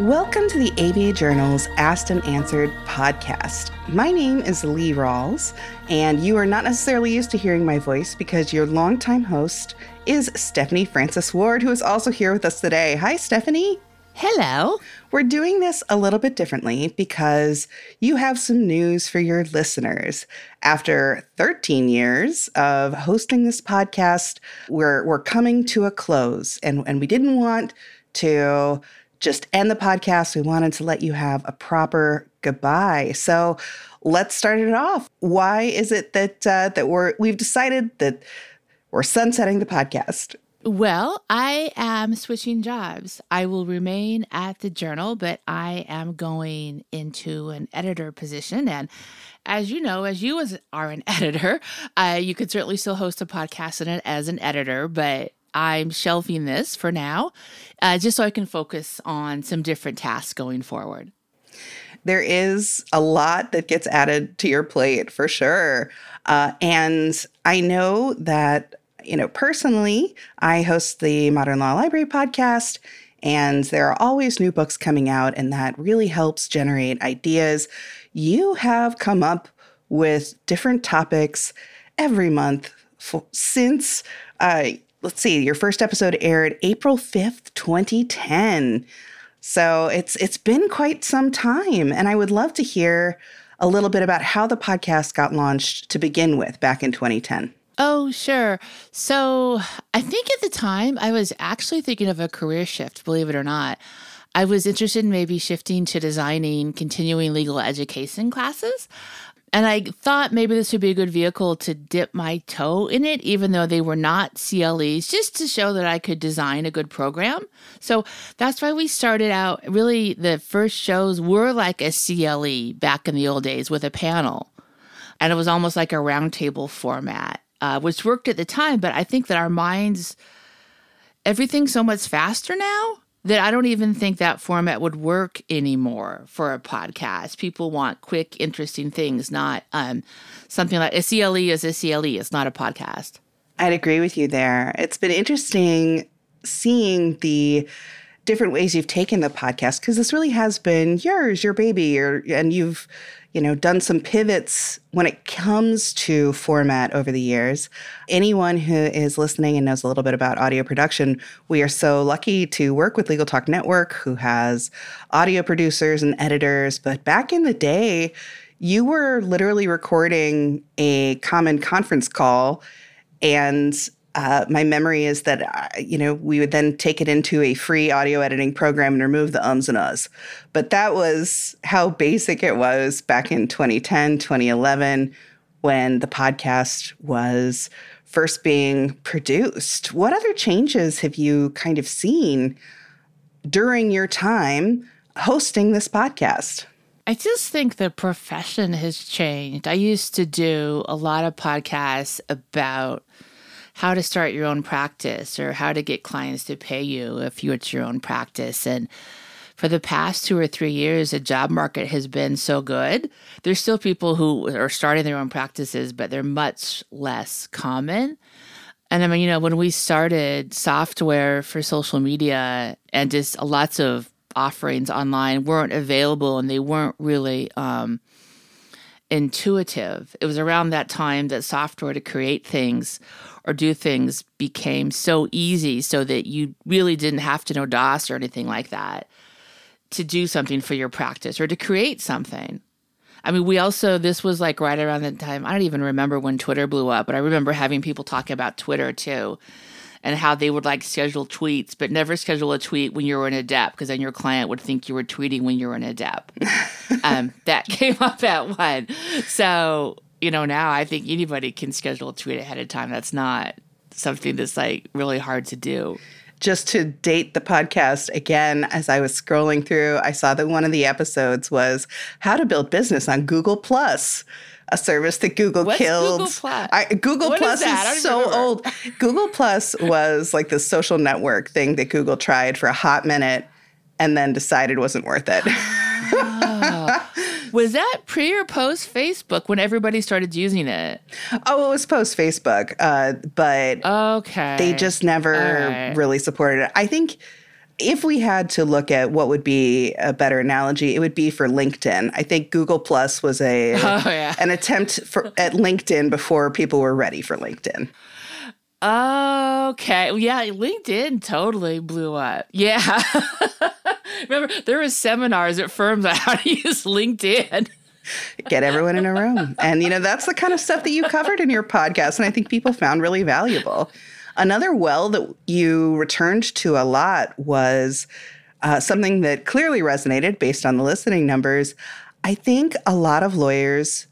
Welcome to the ABA Journal's Asked and Answered podcast. My name is Lee Rawles, and you are not necessarily used to hearing my voice because your longtime host is Stephanie Francis Ward, who is also here with us today. Hi, Stephanie. Hello. We're doing this a little bit differently because you have some news for your listeners. After 13 years of hosting this podcast, we're, we're coming to a close, and, and we didn't want to just end the podcast. We wanted to let you have a proper goodbye. So let's start it off. Why is it that uh, that we're we've decided that we're sunsetting the podcast? Well, I am switching jobs. I will remain at the journal, but I am going into an editor position. And as you know, as you as are an editor, uh, you could certainly still host a podcast in it as an editor, but I'm shelving this for now, uh, just so I can focus on some different tasks going forward. There is a lot that gets added to your plate for sure. Uh, and I know that, you know, personally, I host the Modern Law Library podcast, and there are always new books coming out, and that really helps generate ideas. You have come up with different topics every month since uh, let's see, your first episode aired April 5th, 2010. So it's it's been quite some time and I would love to hear a little bit about how the podcast got launched to begin with back in 2010. Oh, sure. So, I think at the time I was actually thinking of a career shift, believe it or not. I was interested in maybe shifting to designing continuing legal education classes. And I thought maybe this would be a good vehicle to dip my toe in it, even though they were not CLEs, just to show that I could design a good program. So that's why we started out. Really, the first shows were like a CLE back in the old days with a panel. And it was almost like a roundtable format, uh, which worked at the time. But I think that our minds, everything's so much faster now that I don't even think that format would work anymore for a podcast. People want quick, interesting things, not um, something like a CLE is a CLE. It's not a podcast. I'd agree with you there. It's been interesting seeing the different ways you've taken the podcast because this really has been yours, your baby, or, and you've you know, done some pivots when it comes to format over the years. Anyone who is listening and knows a little bit about audio production, we are so lucky to work with Legal Talk Network, who has audio producers and editors. But back in the day, you were literally recording a common conference call and uh, my memory is that uh, you know we would then take it into a free audio editing program and remove the ums and uhs. But that was how basic it was back in 2010 2011 when the podcast was first being produced. What other changes have you kind of seen during your time hosting this podcast? I just think the profession has changed. I used to do a lot of podcasts about how to start your own practice or how to get clients to pay you if you it's your own practice. And for the past two or three years, the job market has been so good. There's still people who are starting their own practices, but they're much less common. And I mean, you know, when we started software for social media and just lots of offerings online weren't available and they weren't really um, intuitive. It was around that time that software to create things or do things became so easy so that you really didn't have to know DOS or anything like that to do something for your practice or to create something. I mean, we also, this was like right around the time, I don't even remember when Twitter blew up, but I remember having people talking about Twitter too and how they would like schedule tweets, but never schedule a tweet when you were in a DEP because then your client would think you were tweeting when you were in a um, that came up at one. So you know, now I think anybody can schedule a tweet ahead of time. That's not something that's like really hard to do. Just to date the podcast again, as I was scrolling through, I saw that one of the episodes was how to build business on Google Plus a service that Google What's killed. Google Plus, I, Google Plus is, is so remember. old. Google Plus was like the social network thing that Google tried for a hot minute and then decided wasn't worth it. oh. Was that pre or post Facebook when everybody started using it? Oh, it was post Facebook, uh, but okay, they just never right. really supported it. I think if we had to look at what would be a better analogy, it would be for LinkedIn. I think Google Plus was a oh, yeah. an attempt for at LinkedIn before people were ready for LinkedIn. Okay. Yeah, LinkedIn totally blew up. Yeah. Remember, there were seminars at firms on how to use LinkedIn. Get everyone in a room. And, you know, that's the kind of stuff that you covered in your podcast. And I think people found really valuable. Another well that you returned to a lot was uh, something that clearly resonated based on the listening numbers. I think a lot of lawyers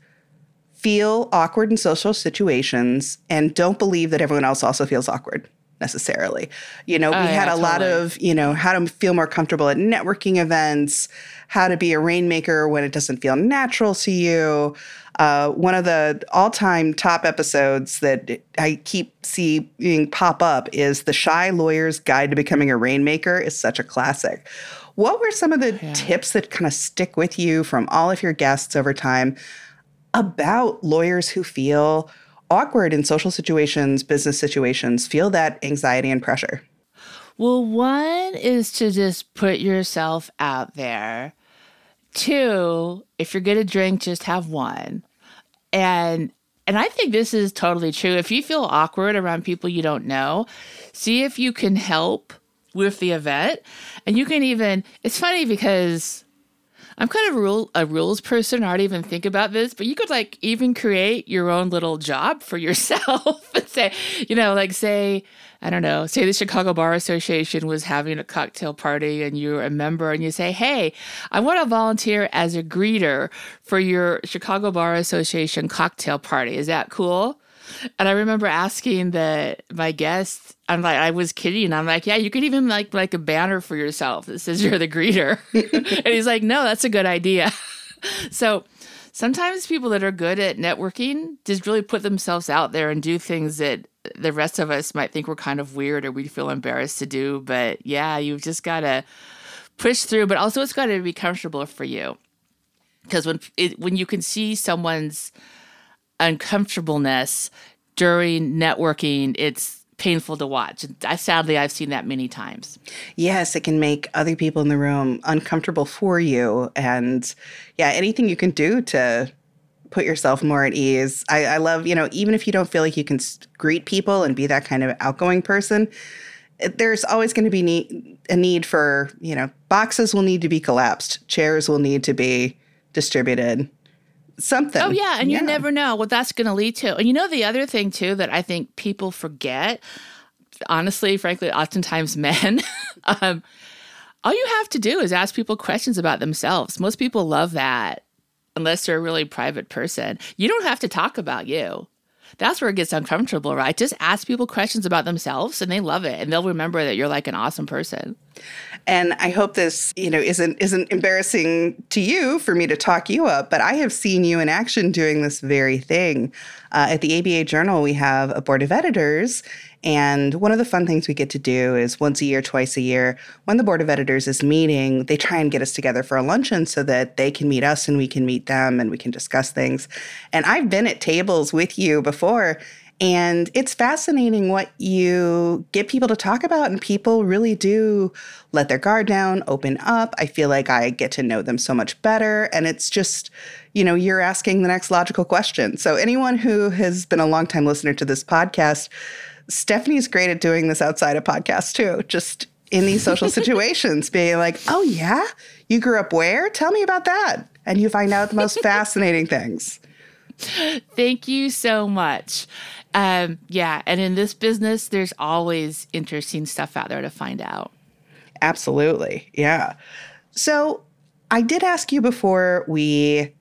feel awkward in social situations and don't believe that everyone else also feels awkward necessarily. You know, we oh, had yeah, a totally. lot of, you know, how to feel more comfortable at networking events, how to be a rainmaker when it doesn't feel natural to you. Uh, one of the all-time top episodes that I keep seeing pop up is the Shy Lawyer's Guide to Becoming a Rainmaker is such a classic. What were some of the yeah. tips that kind of stick with you from all of your guests over time about lawyers who feel awkward in social situations, business situations, feel that anxiety and pressure? Well, one is to just put yourself out there. Two, if you're going to drink, just have one. And and I think this is totally true. If you feel awkward around people you don't know, see if you can help with the event. And you can even it's funny because I'm kind of a, rule, a rules person. I don't even think about this, but you could like even create your own little job for yourself and say, you know, like say, I don't know, say the Chicago Bar Association was having a cocktail party and you're a member and you say, hey, I want to volunteer as a greeter for your Chicago Bar Association cocktail party. Is that cool? And I remember asking the my guests, I'm like, I was kidding. I'm like, yeah, you could even like like a banner for yourself that says you're the greeter. and he's like, no, that's a good idea. so sometimes people that are good at networking just really put themselves out there and do things that the rest of us might think we're kind of weird or we feel embarrassed to do. But yeah, you've just got to push through. But also, it's got to be comfortable for you because when it, when you can see someone's uncomfortableness during networking, it's painful to watch. I sadly I've seen that many times. Yes, it can make other people in the room uncomfortable for you and yeah, anything you can do to put yourself more at ease. I, I love, you know, even if you don't feel like you can greet people and be that kind of outgoing person, there's always going to be need, a need for, you know, boxes will need to be collapsed, chairs will need to be distributed something. Oh yeah, and yeah. you never know what that's going to lead to. And you know the other thing too that I think people forget, honestly, frankly, oftentimes men. um, all you have to do is ask people questions about themselves. Most people love that, unless they're a really private person. You don't have to talk about you. That's where it gets uncomfortable, right? Just ask people questions about themselves and they love it and they'll remember that you're like an awesome person. And I hope this, you know, isn't isn't embarrassing to you for me to talk you up, but I have seen you in action doing this very thing. Uh, at the ABA Journal, we have a board of editors, and one of the fun things we get to do is once a year, twice a year, when the board of editors is meeting, they try and get us together for a luncheon so that they can meet us and we can meet them and we can discuss things. And I've been at tables with you before, and it's fascinating what you get people to talk about, and people really do let their guard down, open up. I feel like I get to know them so much better. And it's just, you know, you're asking the next logical question. So, anyone who has been a longtime listener to this podcast, Stephanie's great at doing this outside of podcasts too, just in these social situations, being like, oh, yeah, you grew up where? Tell me about that. And you find out the most fascinating things. Thank you so much. Um, yeah, and in this business, there's always interesting stuff out there to find out. Absolutely. Yeah. So I did ask you before we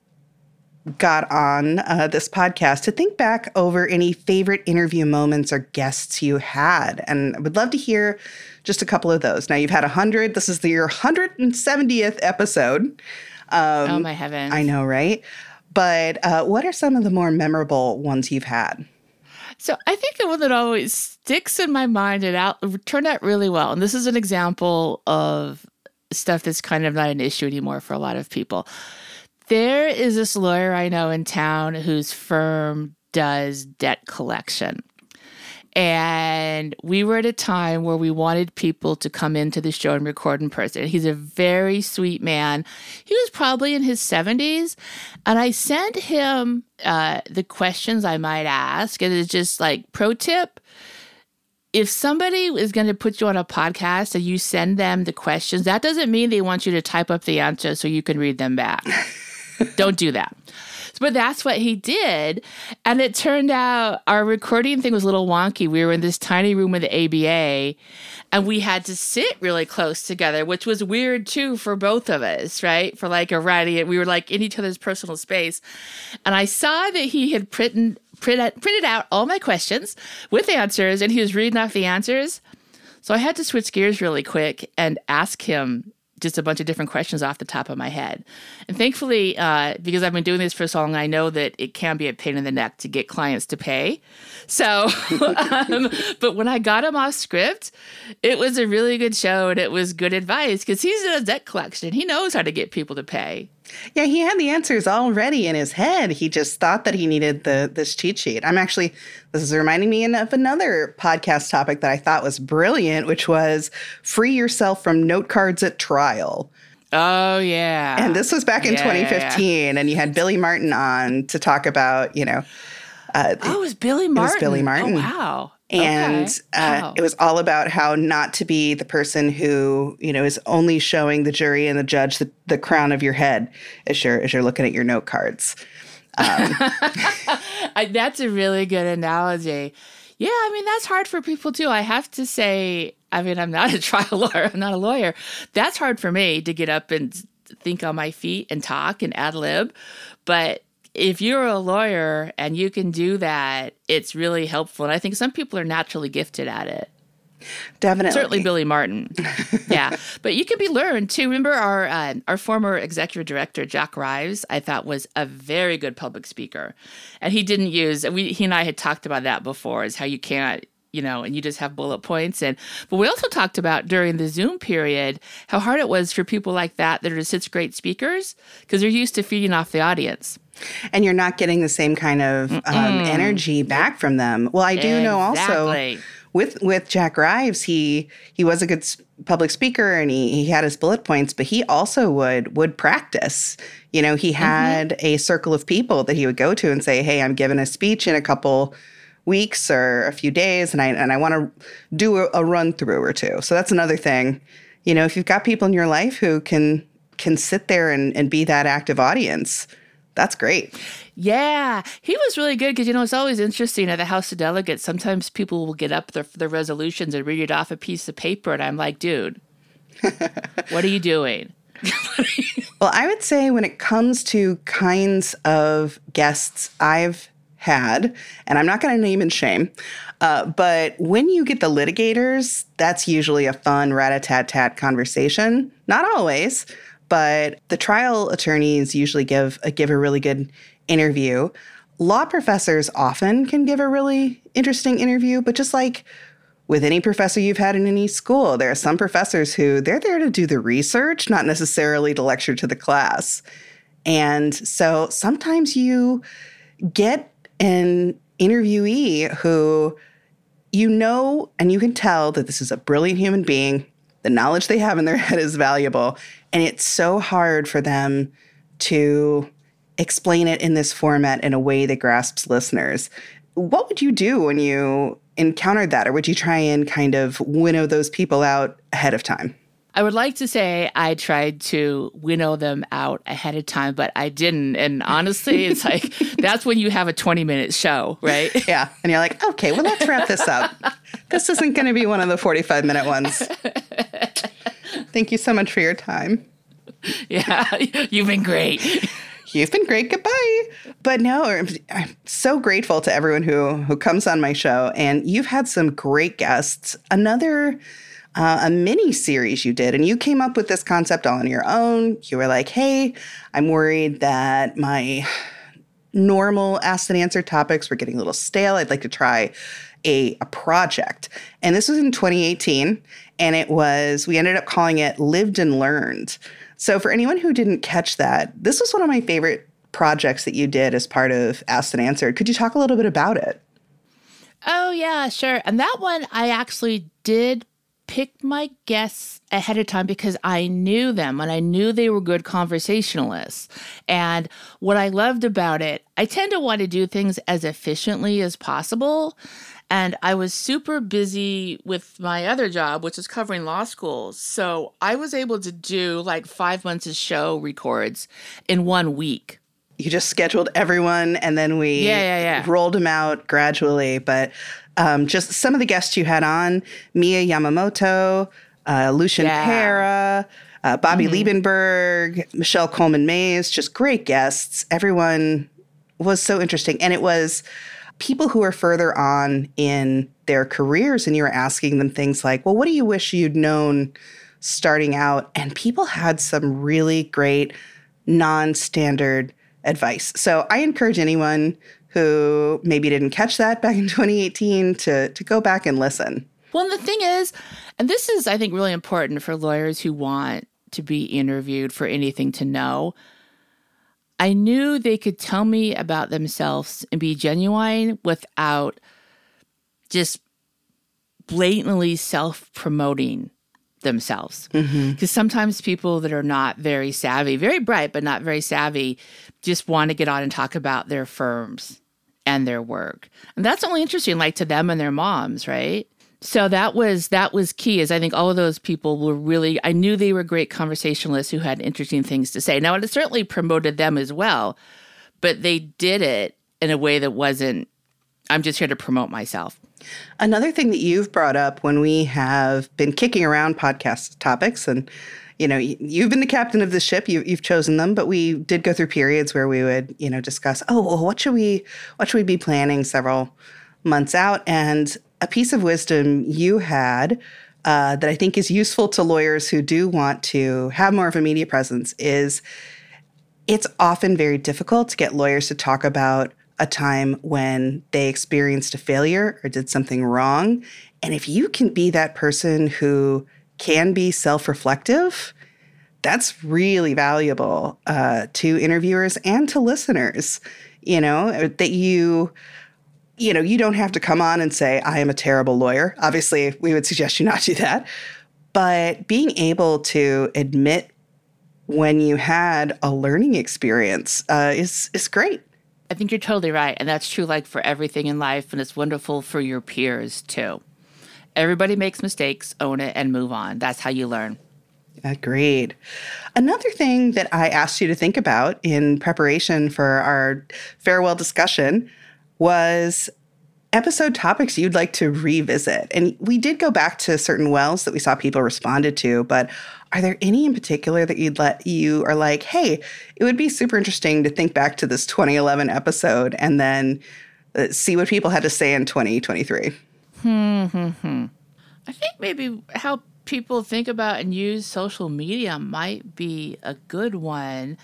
got on uh, this podcast to think back over any favorite interview moments or guests you had. And I would love to hear just a couple of those. Now, you've had 100. This is the, your 170th episode. Um, oh, my heavens. I know, right? But uh, what are some of the more memorable ones you've had? So I think the one that always sticks in my mind and out turned out really well. And this is an example of stuff that's kind of not an issue anymore for a lot of people. There is this lawyer I know in town whose firm does debt collection. And we were at a time where we wanted people to come into the show and record in person. He's a very sweet man. He was probably in his 70s, and I sent him uh, the questions I might ask, and it's just like pro tip if somebody is going to put you on a podcast and you send them the questions, that doesn't mean they want you to type up the answers so you can read them back. Don't do that. But that's what he did. And it turned out our recording thing was a little wonky. We were in this tiny room with the ABA and we had to sit really close together, which was weird too for both of us, right? For like a rally. We were like in each other's personal space. And I saw that he had printed, printed out all my questions with answers and he was reading off the answers. So I had to switch gears really quick and ask him just a bunch of different questions off the top of my head. And thankfully, uh, because I've been doing this for so long, I know that it can be a pain in the neck to get clients to pay. So, um, but when I got him off script, it was a really good show and it was good advice because he's in a debt collection. He knows how to get people to pay. Yeah, he had the answers already in his head. He just thought that he needed the this cheat sheet. I'm actually this is reminding me of another podcast topic that I thought was brilliant, which was free yourself from note cards at trial. Oh yeah. And this was back in yeah, 2015 yeah. and you had Billy Martin on to talk about, you know, uh, oh, it was Billy Martin. It was Billy Martin. Oh, wow and okay. uh, wow. it was all about how not to be the person who you know is only showing the jury and the judge the, the crown of your head as you're as you're looking at your note cards. Um, I, that's a really good analogy. Yeah i mean that's hard for people too. I have to say i mean i'm not a trial lawyer i'm not a lawyer. That's hard for me to get up and think on my feet and talk and ad lib. But if you're a lawyer and you can do that, it's really helpful. And I think some people are naturally gifted at it. Definitely. Certainly Billy Martin. yeah. But you can be learned too. Remember our uh, our former executive director, Jack Rives, I thought was a very good public speaker. And he didn't use we he and I had talked about that before, is how you can't you know, and you just have bullet points. And but we also talked about during the Zoom period how hard it was for people like that that are such great speakers because they're used to feeding off the audience and you're not getting the same kind of um, energy back from them. Well, I do exactly. know also with with Jack Rives, he he was a good public speaker and he he had his bullet points, but he also would would practice. You know, he mm-hmm. had mm-hmm. a circle of people that he would go to and say, "Hey, I'm giving a speech in a couple." weeks or a few days and I and I want to do a, a run through or two. So that's another thing. You know, if you've got people in your life who can can sit there and, and be that active audience, that's great. Yeah, he was really good because you know it's always interesting at the House of Delegates. Sometimes people will get up their their resolutions and read it off a piece of paper, and I'm like, dude, what are you doing? well, I would say when it comes to kinds of guests I've had, and I'm not going to name and shame, uh, but when you get the litigators, that's usually a fun rat a tat tat conversation. Not always, but the trial attorneys usually give a, give a really good interview. Law professors often can give a really interesting interview, but just like with any professor you've had in any school, there are some professors who they're there to do the research, not necessarily to lecture to the class. And so sometimes you get an interviewee who you know and you can tell that this is a brilliant human being. The knowledge they have in their head is valuable. And it's so hard for them to explain it in this format in a way that grasps listeners. What would you do when you encountered that? Or would you try and kind of winnow those people out ahead of time? I would like to say I tried to winnow them out ahead of time, but I didn't. And honestly, it's like that's when you have a 20 minute show, right? Yeah. And you're like, okay, well, let's wrap this up. this isn't going to be one of the 45 minute ones. Thank you so much for your time. Yeah, you've been great. You've been great. Goodbye. But no, I'm so grateful to everyone who who comes on my show, and you've had some great guests. Another uh, a mini series you did, and you came up with this concept all on your own. You were like, "Hey, I'm worried that my normal ask and answer topics were getting a little stale. I'd like to try a, a project." And this was in 2018, and it was we ended up calling it lived and learned so for anyone who didn't catch that this was one of my favorite projects that you did as part of asked and answered could you talk a little bit about it Oh, yeah, sure. And that one, I actually did pick my guests ahead of time because I knew them and I knew they were good conversationalists. And what I loved about it, I tend to want to do things as efficiently as possible. And I was super busy with my other job, which is covering law schools. So I was able to do like five months of show records in one week. You just scheduled everyone and then we Yeah, yeah, yeah. rolled them out gradually. But um, just some of the guests you had on Mia Yamamoto, uh, Lucian Yeah. Pera, uh, Bobby Liebenberg, Michelle Coleman Mayes, just great guests. Everyone was so interesting. And it was people who are further on in their careers, and you were asking them things like, well, what do you wish you'd known starting out? And people had some really great non standard advice. So I encourage anyone who maybe didn't catch that back in 2018 to, to go back and listen. Well, and the thing is, and this is, I think, really important for lawyers who want to be interviewed for anything to know. I knew they could tell me about themselves and be genuine without just blatantly self promoting themselves. Mm-hmm. Because sometimes people that are not very savvy, very bright, but not very savvy, just want to get on and talk about their firms and their work. And that's only interesting, like to them and their moms, right? So that was that was key. Is I think all of those people were really. I knew they were great conversationalists who had interesting things to say. Now it certainly promoted them as well, but they did it in a way that wasn't. I'm just here to promote myself. Another thing that you've brought up when we have been kicking around podcast topics, and you know, you've been the captain of the ship. You, you've chosen them, but we did go through periods where we would, you know, discuss. Oh, well, what should we, what should we be planning several months out? And a piece of wisdom you had uh, that I think is useful to lawyers who do want to have more of a media presence is it's often very difficult to get lawyers to talk about a time when they experienced a failure or did something wrong. And if you can be that person who can be self reflective, that's really valuable uh, to interviewers and to listeners. You know, that you you know, you don't have to come on and say, I am a terrible lawyer. Obviously, we would suggest you not do that. But being able to admit when you had a learning experience uh, is, is great. I think you're totally right. And that's true like for everything in life. And it's wonderful for your peers too. Everybody makes mistakes, own it, and move on. That's how you learn. Agreed. Another thing that I asked you to think about in preparation for our farewell discussion was episode topics you'd like to revisit. And we did go back to certain wells that we saw people responded to, but are there any in particular that you'd let you are like, hey, it would be super interesting to think back to this 2011 episode and then uh, see what people had to say in 2023? Hmm. I think maybe how people think about and use social media might be a good one.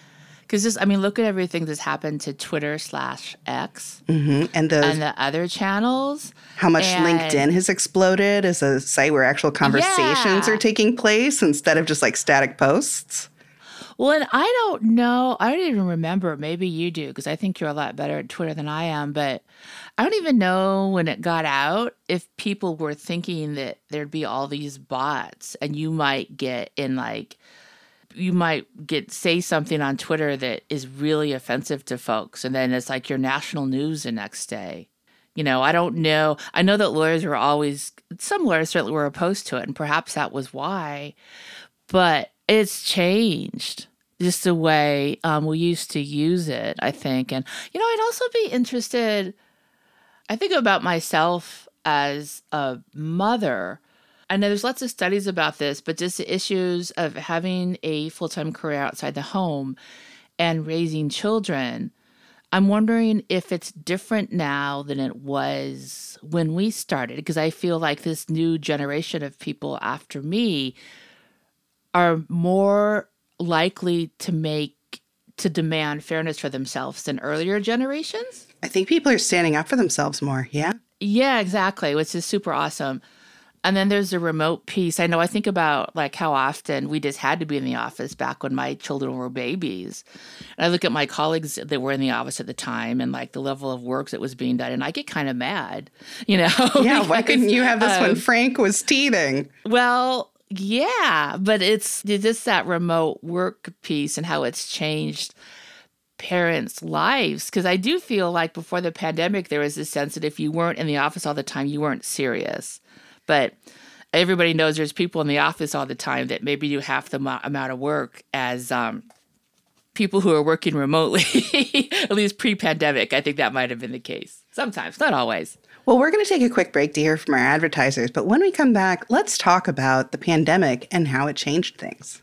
Because this, I mean, look at everything that's happened to Twitter slash X Mhm. And the and the other channels. how much And- LinkedIn has exploded as a site where actual conversations Yeah. are taking place instead of just like static posts. Well, and I don't know. I don't even remember. Maybe you do, because I think you're a lot better at Twitter than I am. But I don't even know when it got out if people were thinking that there'd be all these bots and you might get in like, you might get say something on Twitter that is really offensive to folks. And then it's like your national news the next day. You know, I don't know. I know that lawyers were always, some lawyers certainly were opposed to it, and perhaps that was why but it's changed just the way um, we used to use it, I think. And, you know, I'd also be interested, I think about myself as a mother. I know there's lots of studies about this, but just the issues of having a full time career outside the home and raising children. I'm wondering if it's different now than it was when we started, because I feel like this new generation of people after me are more likely to make to demand fairness for themselves than earlier generations. I think people are standing up for themselves more. Yeah. Yeah, exactly, which is super awesome. And then there's the remote piece. I know I think about like how often we just had to be in the office back when my children were babies. And I look at my colleagues that were in the office at the time and like the level of work that was being done. And I get kind of mad, you know? Yeah. because, why couldn't you have this um, when Frank was teething? Well, yeah, but it's just that remote work piece and how it's changed parents' lives. Because I do feel like before the pandemic, there was this sense that if you weren't in the office all the time, you weren't serious. But everybody knows there's people in the office all the time that maybe do half the mo- amount of work as um, people who are working remotely, at least pre pandemic. I think that might have been the case. Sometimes, not always. Well, we're going to take a quick break to hear from our advertisers, but when we come back, let's talk about the pandemic and how it changed things.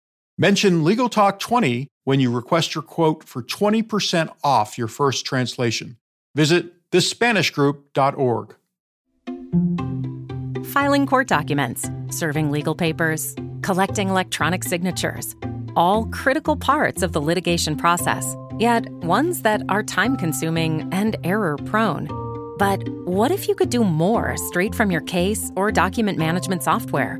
Mention Legal Talk 20 when you request your quote for 20% off your first translation. Visit thespanishgroup.org. Filing court documents, serving legal papers, collecting electronic signatures, all critical parts of the litigation process, yet ones that are time consuming and error prone. But what if you could do more straight from your case or document management software?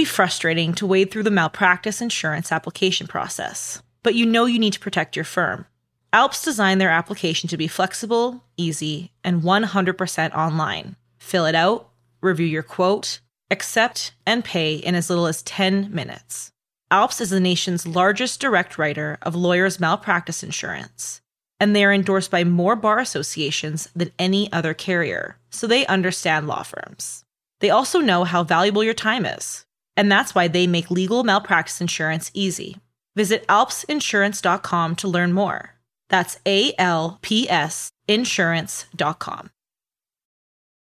be frustrating to wade through the malpractice insurance application process, but you know you need to protect your firm. ALPS designed their application to be flexible, easy, and 100% online. Fill it out, review your quote, accept, and pay in as little as 10 minutes. ALPS is the nation's largest direct writer of lawyers' malpractice insurance, and they are endorsed by more bar associations than any other carrier, so they understand law firms. They also know how valuable your time is, and that's why they make legal malpractice insurance easy. Visit alpsinsurance.com to learn more. That's A L P S insurance.com.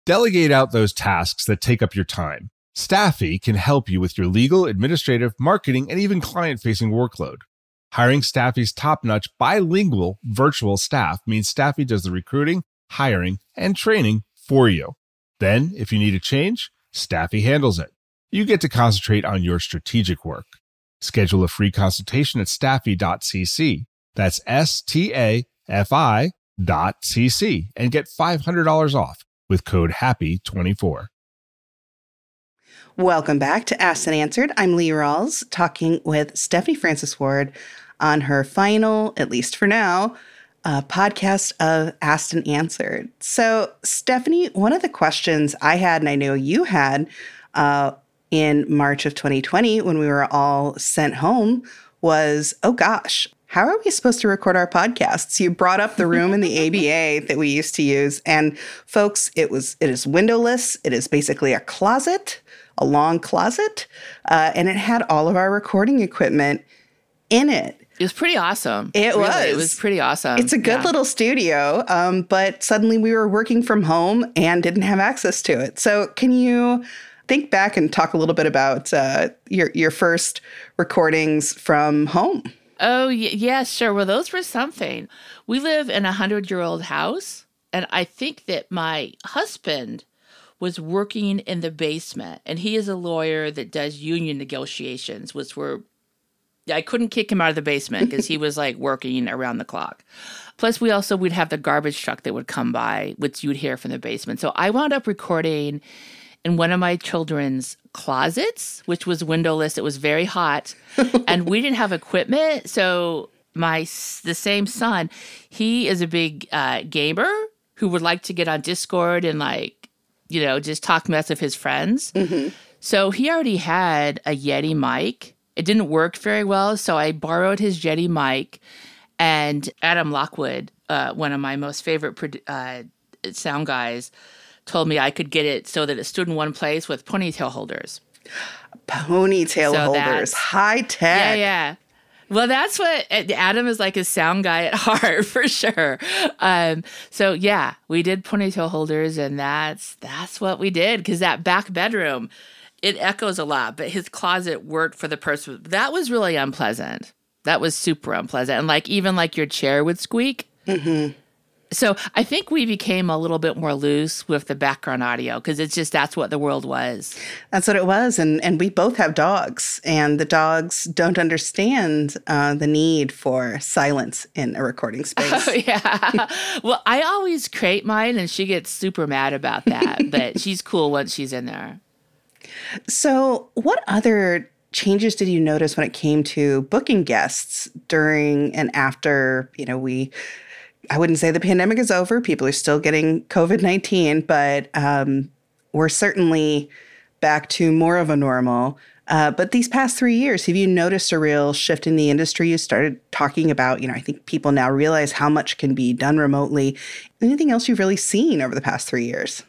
Delegate out those tasks that take up your time. Staffy can help you with your legal, administrative, marketing, and even client facing workload. Hiring Staffy's top notch bilingual virtual staff means Staffy does the recruiting, hiring, and training for you. Then, if you need a change, Staffy handles it. You get to concentrate on your strategic work. Schedule a free consultation at staffy.cc. That's S T A F I dot cc and get $500 off with code HAPPY24. Welcome back to Asked and Answered. I'm Lee Rawles talking with Stephanie Francis Ward on her final, at least for now, a podcast of Asked and Answered. So, Stephanie, one of the questions I had, and I know you had uh, in March of 2020 when we were all sent home, was oh gosh, how are we supposed to record our podcasts? You brought up the room in the ABA that we used to use. And folks, it was it is windowless. It is basically a closet, a long closet, uh, and it had all of our recording equipment in it. It was pretty awesome. It really, was. It was pretty awesome. It's a good yeah. little studio, um, but suddenly we were working from home and didn't have access to it. So, can you think back and talk a little bit about uh, your your first recordings from home? Oh yeah, sure. Well, those were something. We live in a hundred year old house, and I think that my husband was working in the basement, and he is a lawyer that does union negotiations, which were I couldn't kick him out of the basement because he was like working around the clock. Plus, we also would have the garbage truck that would come by, which you'd hear from the basement. So I wound up recording in one of my children's closets, which was windowless. It was very hot, and we didn't have equipment. So my the same son, he is a big uh, gamer who would like to get on Discord and like you know just talk mess with his friends. Mm-hmm. So he already had a Yeti mic It didn't work very well, so I borrowed his Yeti mic, and Adam Lockwood, uh, one of my most favorite uh, sound guys, told me I could get it so that it stood in one place with ponytail holders. Ponytail so holders, high tech. Yeah, yeah. Well, that's what Adam is like a sound guy at heart for sure. Um, so yeah, we did ponytail holders, and that's that's what we did because that back bedroom, it echoes a lot, but his closet worked for the person. That was really unpleasant. That was super unpleasant, and like even like your chair would squeak. Mm-hmm. So I think we became a little bit more loose with the background audio because it's just that's what the world was. That's what it was, and and we both have dogs, and the dogs don't understand uh, the need for silence in a recording space. Oh, yeah. well, I always create mine, and she gets super mad about that, but she's cool once she's in there. So, what other changes did you notice when it came to booking guests during and after? You know, we I wouldn't say the pandemic is over. People are still getting COVID 19, but um, we're certainly back to more of a normal. Uh, but these past three years, have you noticed a real shift in the industry? You started talking about, you know, I think people now realize how much can be done remotely. Anything else you've really seen over the past three years?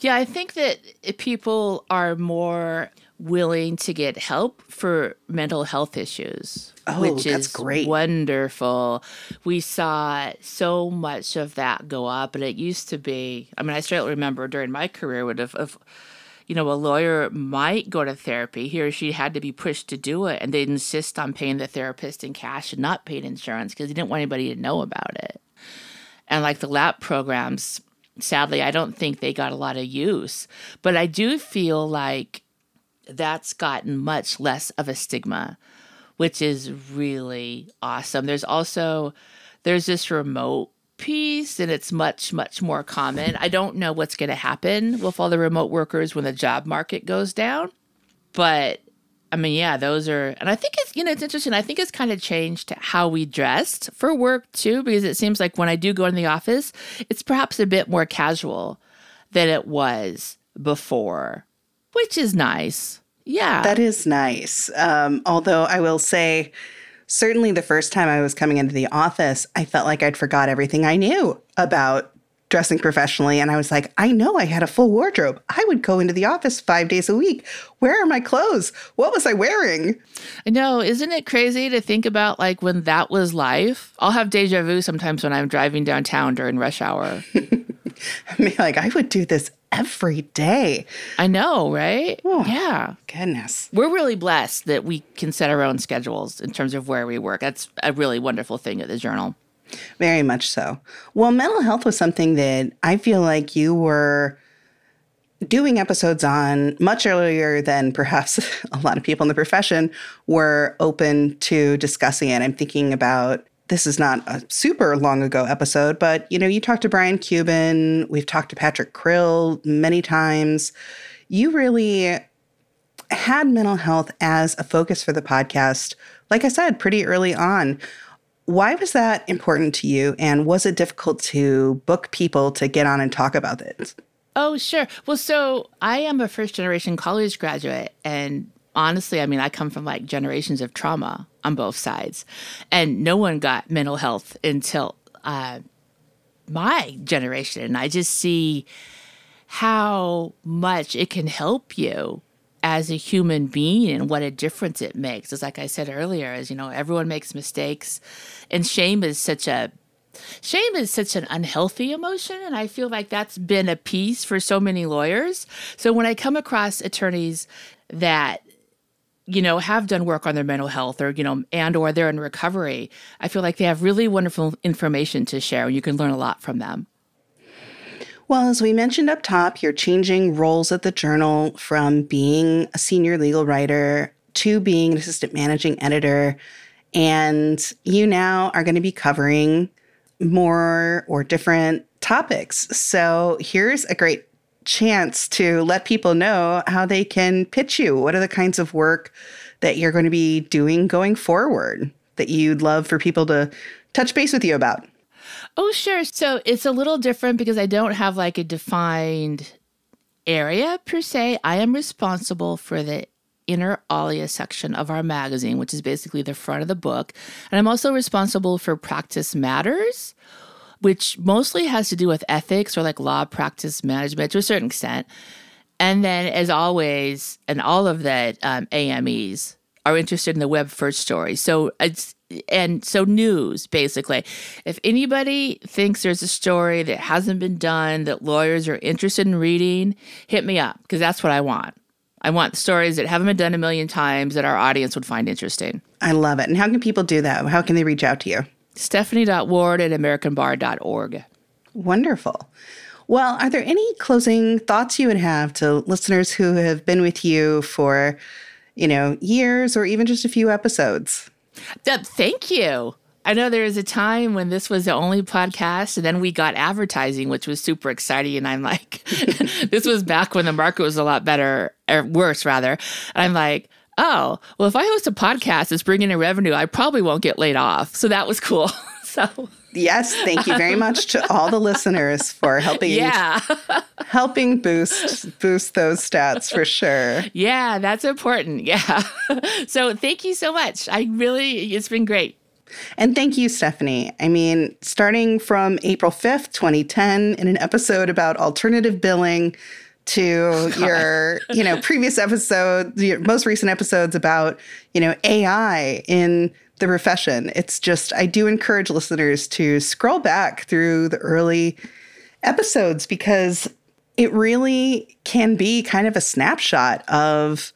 Yeah, I think that people are more willing to get help for mental health issues. Oh, which that's is great. Wonderful. We saw so much of that go up, and it used to be. I mean, I still remember during my career would have, of, you know, a lawyer might go to therapy. He or she had to be pushed to do it, and they'd insist on paying the therapist in cash and not paying insurance because he didn't want anybody to know about it. And like the LAP programs, sadly, I don't think they got a lot of use. But I do feel like that's gotten much less of a stigma, which is really awesome. There's also there's this remote piece and it's much much more common. I don't know what's going to happen with all the remote workers when the job market goes down, but I mean, yeah, those are, and I think it's, you know, it's interesting. I think it's kind of changed how we dressed for work too, because it seems like when I do go in the office, it's perhaps a bit more casual than it was before, which is nice. Yeah. That is nice. Um, although I will say, certainly the first time I was coming into the office, I felt like I'd forgot everything I knew about dressing professionally. And I was like, I know I had a full wardrobe. I would go into the office five days a week. Where are my clothes? What was I wearing? I know. Isn't it crazy to think about like when that was life? I'll have deja vu sometimes when I'm driving downtown during rush hour. I mean, like, I would do this every day. I know, right? Oh, yeah. Goodness. We're really blessed that we can set our own schedules in terms of where we work. That's a really wonderful thing at the journal. Very much so. Well, mental health was something that I feel like you were doing episodes on much earlier than perhaps a lot of people in the profession were open to discussing it. I'm thinking about this is not a super long ago episode, but you know, you talked to Brian Cuban, we've talked to Patrick Krill many times. You really had mental health as a focus for the podcast, like I said, pretty early on. Why was that important to you? And was it difficult to book people to get on and talk about this? Oh, sure. Well, so I am a first generation college graduate, and honestly, I mean, I come from like generations of trauma on both sides, and no one got mental health until uh, my generation. And I just see how much it can help you as a human being and what a difference it makes. As like I said earlier, as you know, everyone makes mistakes, and shame is such a Shame is such an unhealthy emotion, and I feel like that's been a piece for so many lawyers. So when I come across attorneys that you know have done work on their mental health or you know and or they're in recovery i feel like they have really wonderful information to share and you can learn a lot from them. Well as we mentioned up top you're changing roles at the journal from being a senior legal writer to being an assistant managing editor and you now are going to be covering more or different topics. So here's a great chance to let people know how they can pitch you. What are the kinds of work that you're going to be doing going forward that you'd love for people to touch base with you about? Oh, sure. So it's a little different because I don't have like a defined area per se. I am responsible for the inter alia section of our magazine, which is basically the front of the book. And I'm also responsible for Practice Matters, which mostly has to do with ethics or like law practice management to a certain extent. And then, as always, and all of the um, AMEs are interested in the web first story. So it's and so news basically. If anybody thinks there's a story that hasn't been done that lawyers are interested in reading, hit me up because that's what I want. I want stories that haven't been done a million times that our audience would find interesting. I love it. And how can people do that? How can they reach out to you? Stephanie.ward at AmericanBar.org. Wonderful. Well, are there any closing thoughts you would have to listeners who have been with you for, you know, years or even just a few episodes? Uh, thank you. I know there was a time when this was the only podcast, and then we got advertising, which was super exciting. And I'm like, this was back when the market was a lot better, or worse, rather. And I'm like, oh, well, if I host a podcast that's bringing in revenue, I probably won't get laid off. So that was cool. so. Yes, thank you very much to all the listeners for helping yeah. helping boost boost those stats for sure. Yeah, that's important. Yeah. so thank you so much. I really it's been great. And thank you, Stephanie. I mean, starting from April 5th, 2010, in an episode about alternative billing to your, you know, previous episode, your most recent episodes about, you know, AI in the profession. It's just, I do encourage listeners to scroll back through the early episodes because it really can be kind of a snapshot of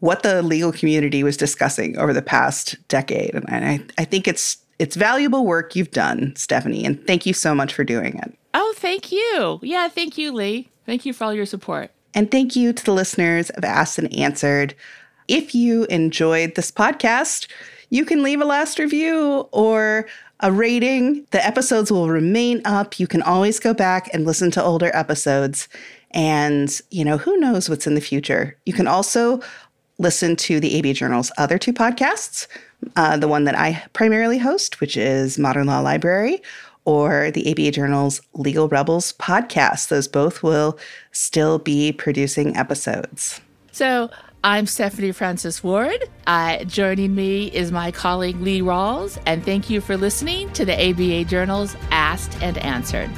what the legal community was discussing over the past decade. And I, I think it's it's valuable work you've done, Stephanie, and thank you so much for doing it. Oh, thank you. Yeah, thank you, Lee. Thank you for all your support. And thank you to the listeners of Asked and Answered. If you enjoyed this podcast, you can leave a last review or a rating. The episodes will remain up. You can always go back and listen to older episodes. And, you know, who knows what's in the future. You can also listen to the ABA Journal's other two podcasts uh, the one that I primarily host, which is Modern Law Library, or the ABA Journal's Legal Rebels podcast. Those both will still be producing episodes. So, I'm Stephanie Francis Ward. Uh, joining me is my colleague Lee Rawles, and thank you for listening to the ABA Journal's Asked and Answered.